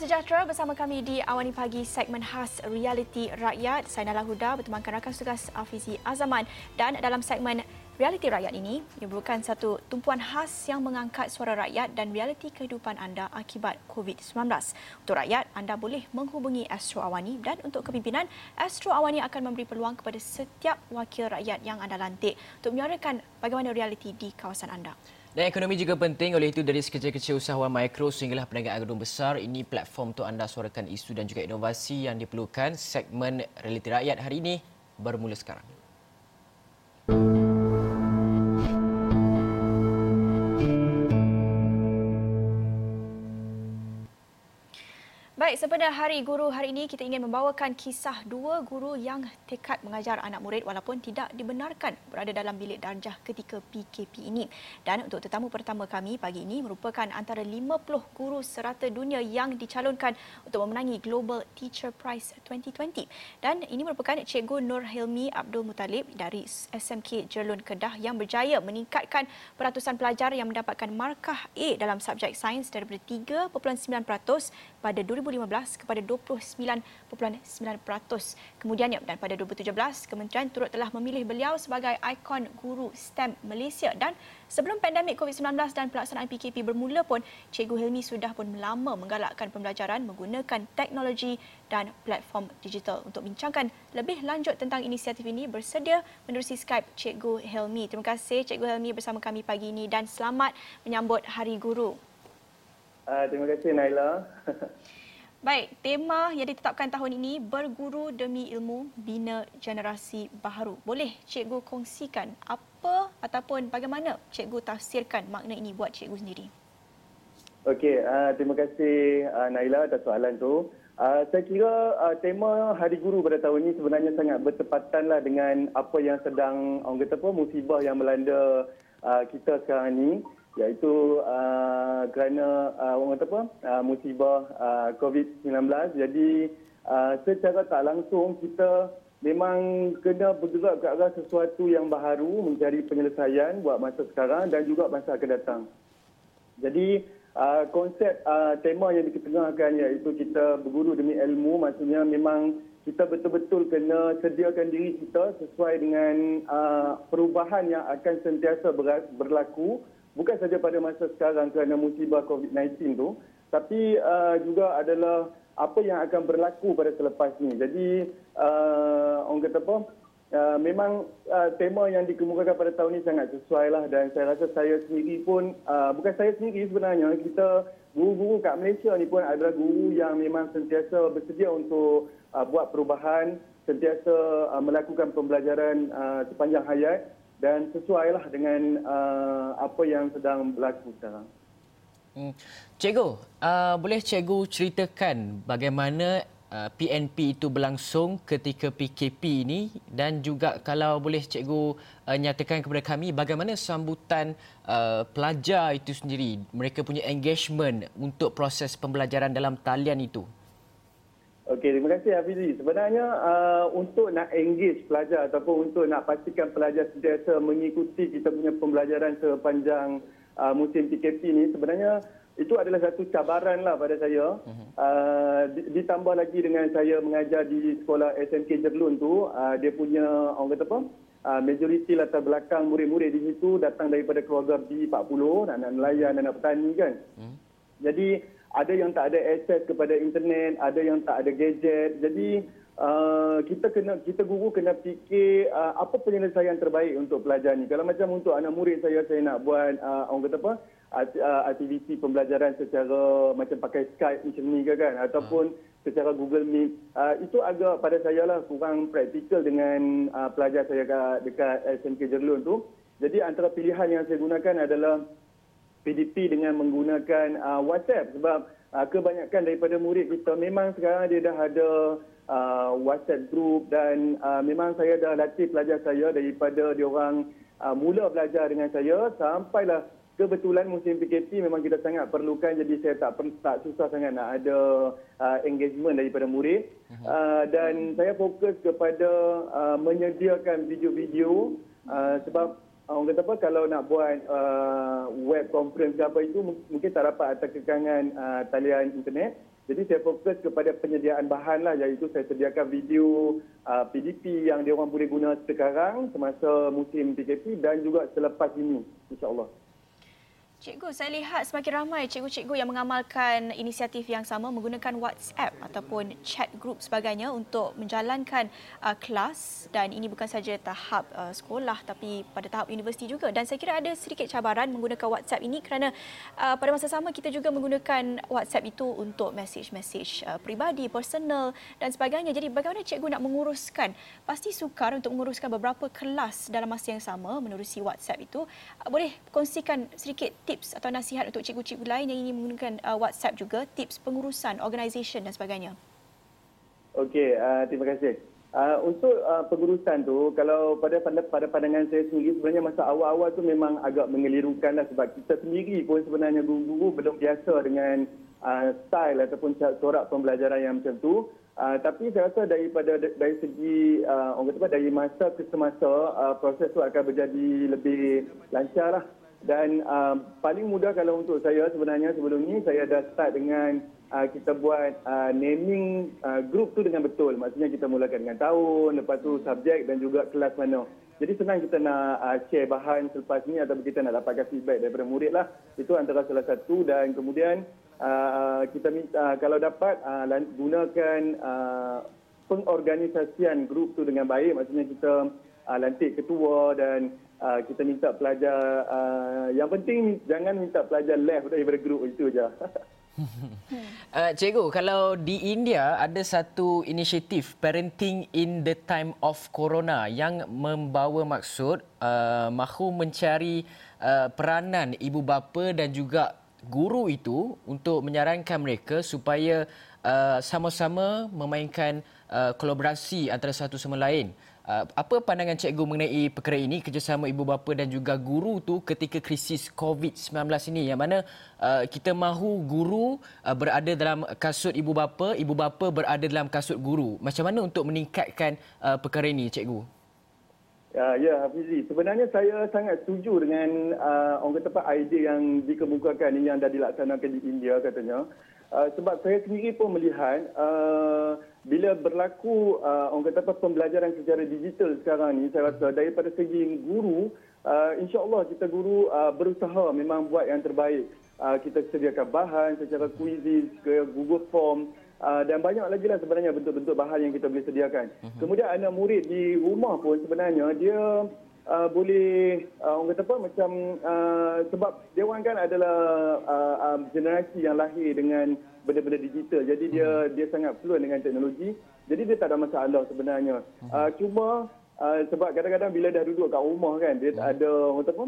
Sejahtera bersama kami di Awani Pagi segmen khas Realiti Rakyat. Saya Nala Huda bertemankan rakan tugas Afizi Azaman dan dalam segmen Realiti Rakyat ini ia merupakan satu tumpuan khas yang mengangkat suara rakyat dan realiti kehidupan anda akibat COVID-19. Untuk rakyat, anda boleh menghubungi Astro Awani dan untuk kepimpinan, Astro Awani akan memberi peluang kepada setiap wakil rakyat yang anda lantik untuk menyuarakan bagaimana realiti di kawasan anda. Dan ekonomi juga penting. Oleh itu dari sekecil-kecil usahawan mikro sehinggalah perniagaan gedung besar. Ini platform untuk anda suarakan isu dan juga inovasi yang diperlukan segmen realiti rakyat hari ini. Bermula sekarang. Baik, sepada Hari Guru hari ini kita ingin membawakan kisah dua guru yang tekad mengajar anak murid walaupun tidak dibenarkan berada dalam bilik darjah ketika PKP ini. Dan untuk tetamu pertama kami pagi ini merupakan antara 50 guru serata dunia yang dicalonkan untuk memenangi Global Teacher Prize 2020. Dan ini merupakan Cikgu Nur Hilmi Abdul Mutalib dari SMK Jerlun Kedah yang berjaya meningkatkan peratusan pelajar yang mendapatkan markah A dalam subjek sains daripada 3.9% pada 2000 2015 kepada 29.9%. Kemudiannya dan pada 2017 kementerian turut telah memilih beliau sebagai ikon guru STEM Malaysia dan sebelum pandemik COVID-19 dan pelaksanaan PKP bermula pun Cikgu Hilmi sudah pun lama menggalakkan pembelajaran menggunakan teknologi dan platform digital untuk bincangkan lebih lanjut tentang inisiatif ini bersedia menerusi Skype Cikgu Helmi. Terima kasih Cikgu Helmi bersama kami pagi ini dan selamat menyambut Hari Guru. Uh, terima kasih Naila. Baik, tema yang ditetapkan tahun ini berguru demi ilmu bina generasi baharu. Boleh cikgu kongsikan apa ataupun bagaimana cikgu tafsirkan makna ini buat cikgu sendiri? Okey, uh, terima kasih uh, Naila atas soalan tu. Uh, saya kira uh, tema Hari Guru pada tahun ini sebenarnya sangat bertepatanlah dengan apa yang sedang orang kata apa musibah yang melanda uh, kita sekarang ini iaitu uh, kerana uh, orang kata apa uh, musibah uh, COVID-19 jadi uh, secara tak langsung kita memang kena bergerak ke arah sesuatu yang baharu mencari penyelesaian buat masa sekarang dan juga masa akan datang. Jadi uh, konsep uh, tema yang diketengahkan iaitu kita berguru demi ilmu maksudnya memang kita betul-betul kena sediakan diri kita sesuai dengan uh, perubahan yang akan sentiasa berlaku bukan saja pada masa sekarang kerana musibah COVID-19 tu tapi uh, juga adalah apa yang akan berlaku pada selepas ni. Jadi uh, orang kata apa uh, memang uh, tema yang dikemukakan pada tahun ini sangat sesuai lah dan saya rasa saya sendiri pun uh, bukan saya sendiri sebenarnya kita guru-guru kat Malaysia ni pun adalah guru yang memang sentiasa bersedia untuk uh, buat perubahan sentiasa uh, melakukan pembelajaran uh, sepanjang hayat dan sesuailah dengan uh, apa yang sedang berlaku sekarang. Hmm. Cikgu, uh, boleh cikgu ceritakan bagaimana uh, PNP itu berlangsung ketika PKP ini dan juga kalau boleh cikgu uh, nyatakan kepada kami bagaimana sambutan uh, pelajar itu sendiri, mereka punya engagement untuk proses pembelajaran dalam talian itu? Okey, terima kasih Hafizi. Sebenarnya uh, untuk nak engage pelajar ataupun untuk nak pastikan pelajar sentiasa mengikuti kita punya pembelajaran sepanjang uh, musim PKP ni sebenarnya itu adalah satu cabaran lah pada saya. Uh, ditambah lagi dengan saya mengajar di sekolah SMK Jerlun tu, uh, dia punya orang kata apa? Uh, majoriti latar belakang murid-murid di situ datang daripada keluarga B40, anak nelayan, anak petani kan. Hmm. Jadi ada yang tak ada akses kepada internet, ada yang tak ada gadget. Jadi uh, kita kena kita guru kena fikir uh, apa penyelesaian terbaik untuk pelajar ni. Kalau macam untuk anak murid saya saya nak buat uh, orang kata apa? Uh, aktiviti pembelajaran secara macam pakai Skype macam ni ke kan ataupun hmm. secara Google Meet uh, itu agak pada saya lah kurang praktikal dengan uh, pelajar saya dekat, dekat SMK Jerlun tu. Jadi antara pilihan yang saya gunakan adalah PDP dengan menggunakan uh, WhatsApp. Sebab uh, kebanyakan daripada murid kita memang sekarang dia dah ada uh, WhatsApp group dan uh, memang saya dah latih pelajar saya daripada dia orang uh, mula belajar dengan saya sampailah kebetulan musim PKP memang kita sangat perlukan. Jadi saya tak tak susah sangat nak ada uh, engagement daripada murid. Mhm. uh, dan saya fokus kepada uh, menyediakan video-video uh, sebab orang kata apa kalau nak buat uh, web conference ke apa itu mungkin tak dapat atas kekangan uh, talian internet. Jadi saya fokus kepada penyediaan bahan lah iaitu saya sediakan video uh, PDP yang dia orang boleh guna sekarang semasa musim PKP dan juga selepas ini insya-Allah. Cikgu, saya lihat semakin ramai cikgu-cikgu yang mengamalkan inisiatif yang sama menggunakan WhatsApp ataupun chat group sebagainya untuk menjalankan uh, kelas dan ini bukan saja tahap uh, sekolah tapi pada tahap universiti juga dan saya kira ada sedikit cabaran menggunakan WhatsApp ini kerana uh, pada masa sama kita juga menggunakan WhatsApp itu untuk message-message uh, peribadi, personal dan sebagainya. Jadi bagaimana cikgu nak menguruskan? Pasti sukar untuk menguruskan beberapa kelas dalam masa yang sama menerusi WhatsApp itu. Uh, boleh kongsikan sedikit tips atau nasihat untuk cikgu-cikgu lain yang ingin menggunakan uh, WhatsApp juga, tips pengurusan, organisation dan sebagainya? Okey, uh, terima kasih. Uh, untuk uh, pengurusan tu, kalau pada, pada pada pandangan saya sendiri, sebenarnya masa awal-awal tu memang agak mengelirukan lah sebab kita sendiri pun sebenarnya guru-guru belum biasa dengan uh, style ataupun corak pembelajaran yang macam tu. Uh, tapi saya rasa daripada dari segi uh, orang kata dari masa ke semasa uh, proses tu akan menjadi lebih lancar lah. Dan uh, paling mudah kalau untuk saya sebenarnya sebelum ni saya dah start dengan uh, kita buat uh, naming uh, group tu dengan betul. Maksudnya kita mulakan dengan tahun, lepas tu subjek dan juga kelas mana. Jadi senang kita nak uh, share bahan selepas ni atau kita nak dapatkan feedback daripada murid lah. Itu antara salah satu dan kemudian uh, kita minta uh, kalau dapat uh, gunakan uh, pengorganisasian grup tu dengan baik. Maksudnya kita uh, lantik ketua dan uh, kita minta pelajar uh, yang penting jangan minta pelajar left daripada grup itu je. uh, cikgu, kalau di India ada satu inisiatif parenting in the time of corona yang membawa maksud uh, mahu mencari uh, peranan ibu bapa dan juga guru itu untuk menyarankan mereka supaya uh, sama-sama memainkan uh, kolaborasi antara satu sama lain. Uh, apa pandangan cikgu mengenai perkara ini kerjasama ibu bapa dan juga guru tu ketika krisis COVID-19 ini yang mana uh, kita mahu guru uh, berada dalam kasut ibu bapa, ibu bapa berada dalam kasut guru. Macam mana untuk meningkatkan uh, perkara ini cikgu? Ya, ya Hafizi. Sebenarnya saya sangat setuju dengan uh, orang kata apa idea yang dikemukakan ini yang dah dilaksanakan di India katanya. Uh, sebab saya sendiri pun melihat uh, bila berlaku uh, orang kata apa pembelajaran secara digital sekarang ni saya rasa daripada segi guru uh, insyaallah kita guru uh, berusaha memang buat yang terbaik uh, kita sediakan bahan secara quizzes ke Google Form uh, dan banyak lagi lah sebenarnya bentuk-bentuk bahan yang kita boleh sediakan uh-huh. kemudian anak murid di rumah pun sebenarnya dia uh, boleh uh, orang kata apa macam uh, sebab dia orang kan adalah uh, uh, generasi yang lahir dengan benda-benda digital. Jadi dia uh-huh. dia sangat fluent dengan teknologi. Jadi dia tak ada masalah sebenarnya. Uh-huh. uh, cuma uh, sebab kadang-kadang bila dah duduk kat rumah kan dia tak ada orang kata apa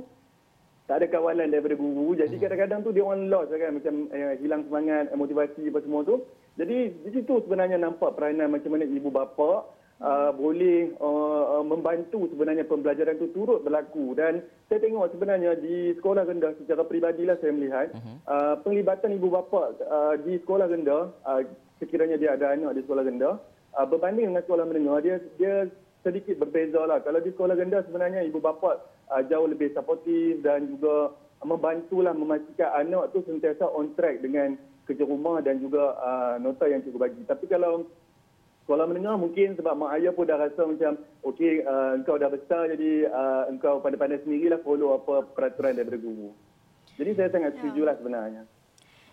tak ada kawalan daripada guru jadi kadang-kadang tu dia orang lost kan macam eh, hilang semangat motivasi apa semua tu. Jadi di situ sebenarnya nampak peranan macam mana ibu bapa uh, boleh uh, uh, membantu sebenarnya pembelajaran itu turut berlaku. Dan saya tengok sebenarnya di sekolah rendah secara peribadilah saya melihat uh-huh. uh, penglibatan ibu bapa uh, di sekolah rendah uh, sekiranya dia ada anak di sekolah rendah uh, berbanding dengan sekolah menengah dia dia sedikit berbeza lah kalau di sekolah rendah sebenarnya ibu bapa uh, jauh lebih supportive dan juga membantulah memastikan anak tu sentiasa on track dengan kerja rumah dan juga uh, nota yang cikgu bagi. Tapi kalau sekolah menengah mungkin sebab mak ayah pun dah rasa macam okey uh, engkau dah besar jadi uh, engkau pandai-pandai sendirilah follow apa peraturan daripada guru. Jadi saya sangat setuju lah sebenarnya.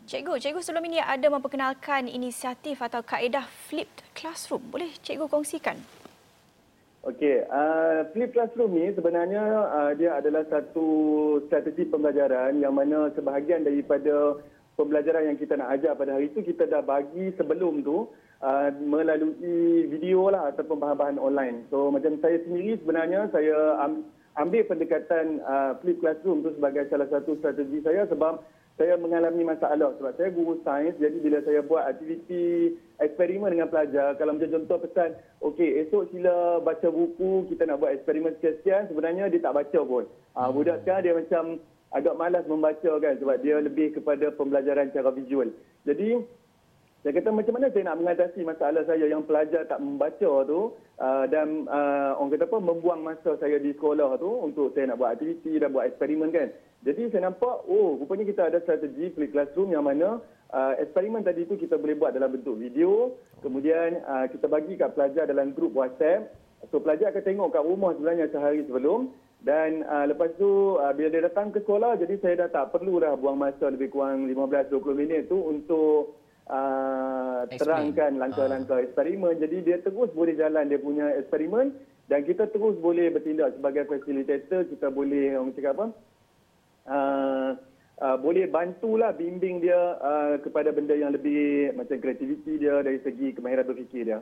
Cikgu, cikgu sebelum ini ada memperkenalkan inisiatif atau kaedah flipped classroom. Boleh cikgu kongsikan? Okey, uh, flipped classroom ni sebenarnya uh, dia adalah satu strategi pembelajaran yang mana sebahagian daripada pembelajaran yang kita nak ajar pada hari itu kita dah bagi sebelum tu uh, melalui video lah ataupun bahan-bahan online. So macam saya sendiri sebenarnya saya ambil pendekatan uh, flip classroom tu sebagai salah satu strategi saya sebab saya mengalami masalah sebab saya guru sains jadi bila saya buat aktiviti eksperimen dengan pelajar kalau macam contoh pesan okey esok sila baca buku kita nak buat eksperimen sekian sebenarnya dia tak baca pun. Uh, budak sekarang dia macam agak malas membaca kan sebab dia lebih kepada pembelajaran secara visual. Jadi saya kata macam mana saya nak mengatasi masalah saya yang pelajar tak membaca tu uh, dan uh, orang kata apa membuang masa saya di sekolah tu untuk saya nak buat aktiviti dan buat eksperimen kan. Jadi saya nampak oh rupanya kita ada strategi flip classroom yang mana uh, eksperimen tadi itu kita boleh buat dalam bentuk video, kemudian uh, kita bagi kat pelajar dalam grup WhatsApp. So pelajar akan tengok kat rumah sebenarnya sehari sebelum dan uh, lepas tu uh, bila dia datang ke sekolah jadi saya dah tak perlu dah buang masa lebih kurang 15-20 minit tu untuk uh, terangkan langkah-langkah eksperimen. Jadi dia terus boleh jalan dia punya eksperimen dan kita terus boleh bertindak sebagai facilitator, kita boleh orang cakap apa? Uh, uh, boleh bantulah bimbing dia uh, kepada benda yang lebih macam kreativiti dia dari segi kemahiran berfikir dia.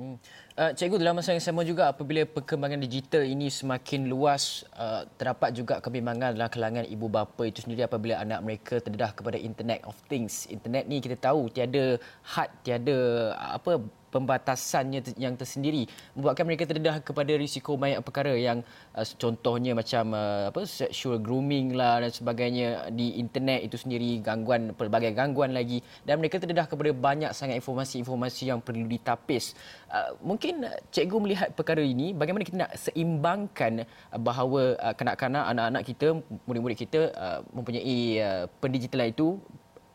Hmm. Uh, cikgu dalam masa yang sama juga apabila perkembangan digital ini semakin luas uh, terdapat juga kebimbangan dalam kalangan ibu bapa itu sendiri apabila anak mereka terdedah kepada internet of things. Internet ni kita tahu tiada had, tiada apa pembatasannya yang tersendiri membuatkan mereka terdedah kepada risiko banyak perkara yang uh, contohnya macam uh, apa sexual grooming lah dan sebagainya di internet. Itu sendiri gangguan pelbagai gangguan lagi. Dan mereka terdedah kepada banyak sangat informasi-informasi yang perlu ditapis. Uh, mungkin cikgu melihat perkara ini bagaimana kita nak seimbangkan bahawa uh, kanak-kanak anak-anak kita murid-murid kita uh, mempunyai uh, pendigitalan itu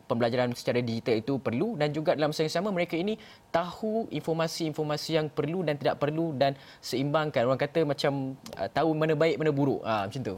pembelajaran secara digital itu perlu dan juga dalam masa yang sama mereka ini tahu informasi-informasi yang perlu dan tidak perlu dan seimbangkan orang kata macam uh, tahu mana baik mana buruk ah macam tu.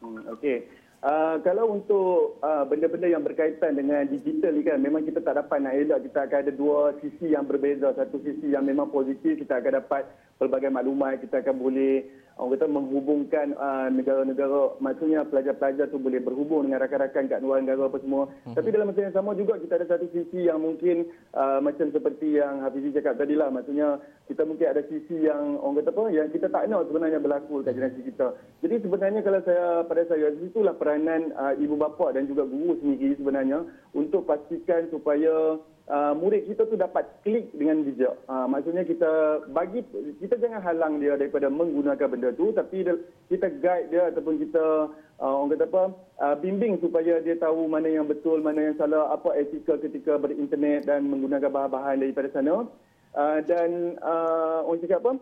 Hmm, okey. Uh, kalau untuk uh, benda-benda yang berkaitan dengan digital ni kan memang kita tak dapat nak elak. Kita akan ada dua sisi yang berbeza. Satu sisi yang memang positif kita akan dapat pelbagai maklumat. Kita akan boleh orang kata menghubungkan uh, negara-negara. Maksudnya pelajar-pelajar tu boleh berhubung dengan rakan-rakan kat luar negara apa semua. Mm-hmm. tapi dalam masa yang sama juga kita ada satu sisi yang mungkin uh, macam seperti yang Hafizi cakap tadi lah. Maksudnya kita mungkin ada sisi yang orang kata apa yang kita tak nak sebenarnya berlaku dekat generasi kita. Jadi sebenarnya kalau saya pada saya itulah peranan uh, ibu bapa dan juga guru sendiri sebenarnya untuk pastikan supaya uh, murid kita tu dapat klik dengan bijak. Uh, maksudnya kita bagi kita jangan halang dia daripada menggunakan benda tu tapi kita guide dia ataupun kita uh, orang kata apa uh, bimbing supaya dia tahu mana yang betul, mana yang salah, apa etika ketika berinternet dan menggunakan bahan-bahan daripada sana. Uh, dan uh, orang cakap apa?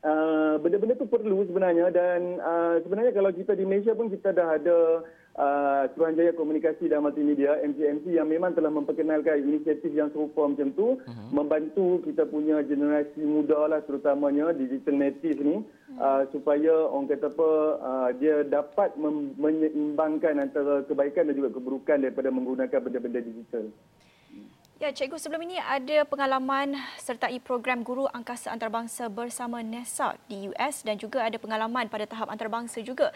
Uh, benda-benda tu perlu sebenarnya dan uh, sebenarnya kalau kita di Malaysia pun kita dah ada uh, Suruhanjaya Komunikasi dan Multimedia MCMC yang memang telah memperkenalkan inisiatif yang serupa macam tu uh-huh. membantu kita punya generasi muda lah terutamanya digital native ni uh-huh. uh, supaya orang kata apa uh, dia dapat mem- menyeimbangkan antara kebaikan dan juga keburukan daripada menggunakan benda-benda digital. Ya, Cikgu, sebelum ini ada pengalaman sertai program guru angkasa antarabangsa bersama NASA di US dan juga ada pengalaman pada tahap antarabangsa juga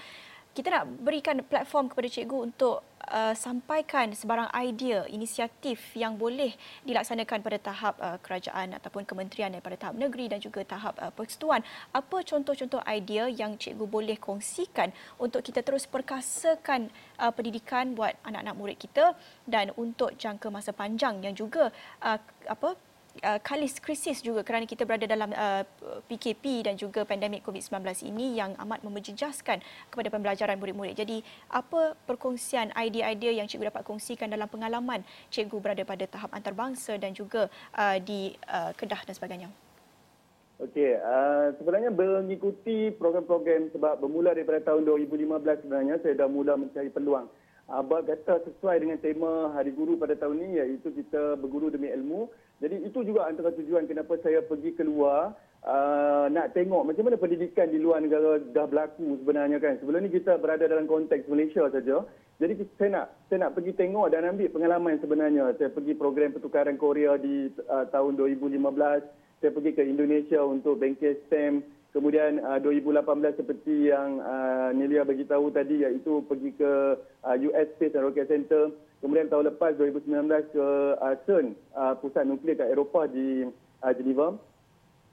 kita nak berikan platform kepada cikgu untuk uh, sampaikan sebarang idea, inisiatif yang boleh dilaksanakan pada tahap uh, kerajaan ataupun kementerian daripada tahap negeri dan juga tahap uh, persekutuan. Apa contoh-contoh idea yang cikgu boleh kongsikan untuk kita terus perkasakan uh, pendidikan buat anak-anak murid kita dan untuk jangka masa panjang yang juga uh, apa uh, kalis krisis juga kerana kita berada dalam uh, PKP dan juga pandemik COVID-19 ini yang amat memejejaskan kepada pembelajaran murid-murid. Jadi apa perkongsian idea-idea yang cikgu dapat kongsikan dalam pengalaman cikgu berada pada tahap antarabangsa dan juga uh, di uh, Kedah dan sebagainya? Okey, uh, sebenarnya mengikuti program-program sebab bermula daripada tahun 2015 sebenarnya saya dah mula mencari peluang. Abang kata sesuai dengan tema Hari Guru pada tahun ini iaitu kita berguru demi ilmu. Jadi itu juga antara tujuan kenapa saya pergi keluar uh, nak tengok macam mana pendidikan di luar negara dah berlaku sebenarnya kan. Sebelum ni kita berada dalam konteks Malaysia saja. Jadi saya nak saya nak pergi tengok dan ambil pengalaman sebenarnya. Saya pergi program pertukaran Korea di uh, tahun 2015. Saya pergi ke Indonesia untuk bengkel stem Kemudian uh, 2018 seperti yang uh, Nelia bagi tahu tadi iaitu pergi ke uh, US Space and Rocket Center. Kemudian tahun lepas 2019 ke uh, CERN, uh, pusat nuklear kat Eropah di uh, Geneva.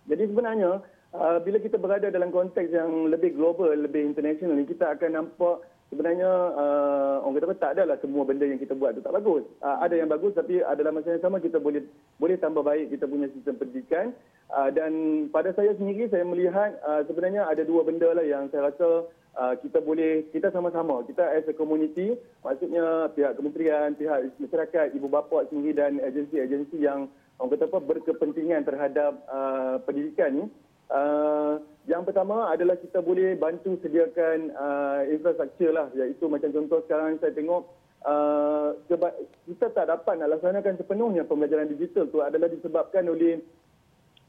Jadi sebenarnya uh, bila kita berada dalam konteks yang lebih global, lebih international ni kita akan nampak sebenarnya uh, orang kata apa tak adalah semua benda yang kita buat tu tak bagus. Uh, ada yang bagus tapi dalam masa yang sama kita boleh boleh tambah baik kita punya sistem pendidikan. Uh, dan pada saya sendiri saya melihat uh, sebenarnya ada dua benda lah yang saya rasa uh, kita boleh kita sama-sama kita as a community maksudnya pihak kementerian, pihak masyarakat, ibu bapa sendiri dan agensi-agensi yang orang kata apa berkepentingan terhadap pendidikan ni. Yang pertama adalah kita boleh bantu sediakan infrastruktur lah. Iaitu macam contoh sekarang saya tengok uh, sebab kita tak dapat nak laksanakan sepenuhnya pembelajaran digital tu adalah disebabkan oleh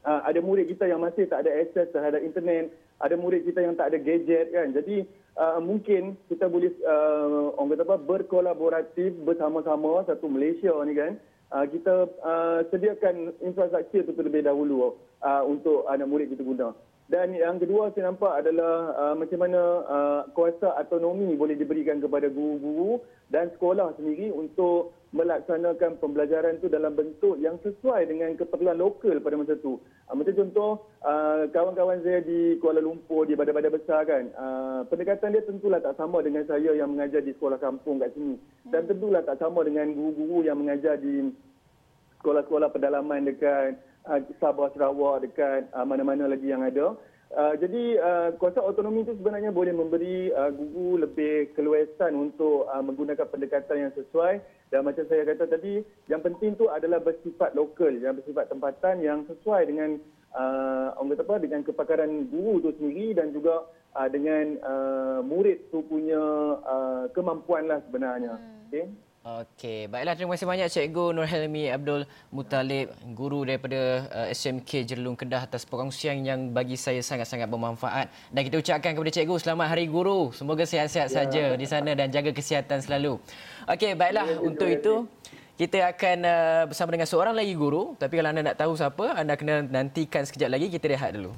uh, ada murid kita yang masih tak ada akses terhadap internet, ada murid kita yang tak ada gadget kan. Jadi uh, mungkin kita boleh uh, orang kata apa berkolaboratif bersama-sama satu Malaysia ni kan. Uh, kita uh, sediakan infrastruktur itu terlebih dahulu uh, untuk anak murid kita guna. Dan yang kedua saya nampak adalah uh, macam mana uh, kuasa autonomi boleh diberikan kepada guru-guru dan sekolah sendiri untuk melaksanakan pembelajaran itu dalam bentuk yang sesuai dengan keperluan lokal pada masa itu. Uh, macam contoh, uh, kawan-kawan saya di Kuala Lumpur, di badan-badan besar kan, uh, pendekatan dia tentulah tak sama dengan saya yang mengajar di sekolah kampung kat sini. Dan tentulah tak sama dengan guru-guru yang mengajar di sekolah-sekolah pedalaman dekat uh, Sabah Sarawak dekat uh, mana-mana lagi yang ada. Uh, jadi uh, kuasa autonomi itu sebenarnya boleh memberi uh, guru lebih keluasan untuk uh, menggunakan pendekatan yang sesuai dan macam saya kata tadi yang penting tu adalah bersifat lokal yang bersifat tempatan yang sesuai dengan uh, orang kata apa dengan kepakaran guru itu sendiri dan juga uh, dengan uh, murid tu punya uh, kemampuan lah sebenarnya. Hmm. Okay. Okey, baiklah terima kasih banyak Cikgu Nur Helmi Abdul Mutalib, guru daripada uh, SMK Jerlung Kedah atas perkongsian yang bagi saya sangat-sangat bermanfaat. Dan kita ucapkan kepada Cikgu selamat Hari Guru. Semoga sihat-sihat ya. saja di sana dan jaga kesihatan selalu. Okey, baiklah ya, untuk itu kita akan uh, bersama dengan seorang lagi guru. Tapi kalau anda nak tahu siapa, anda kena nantikan sekejap lagi. Kita rehat dulu.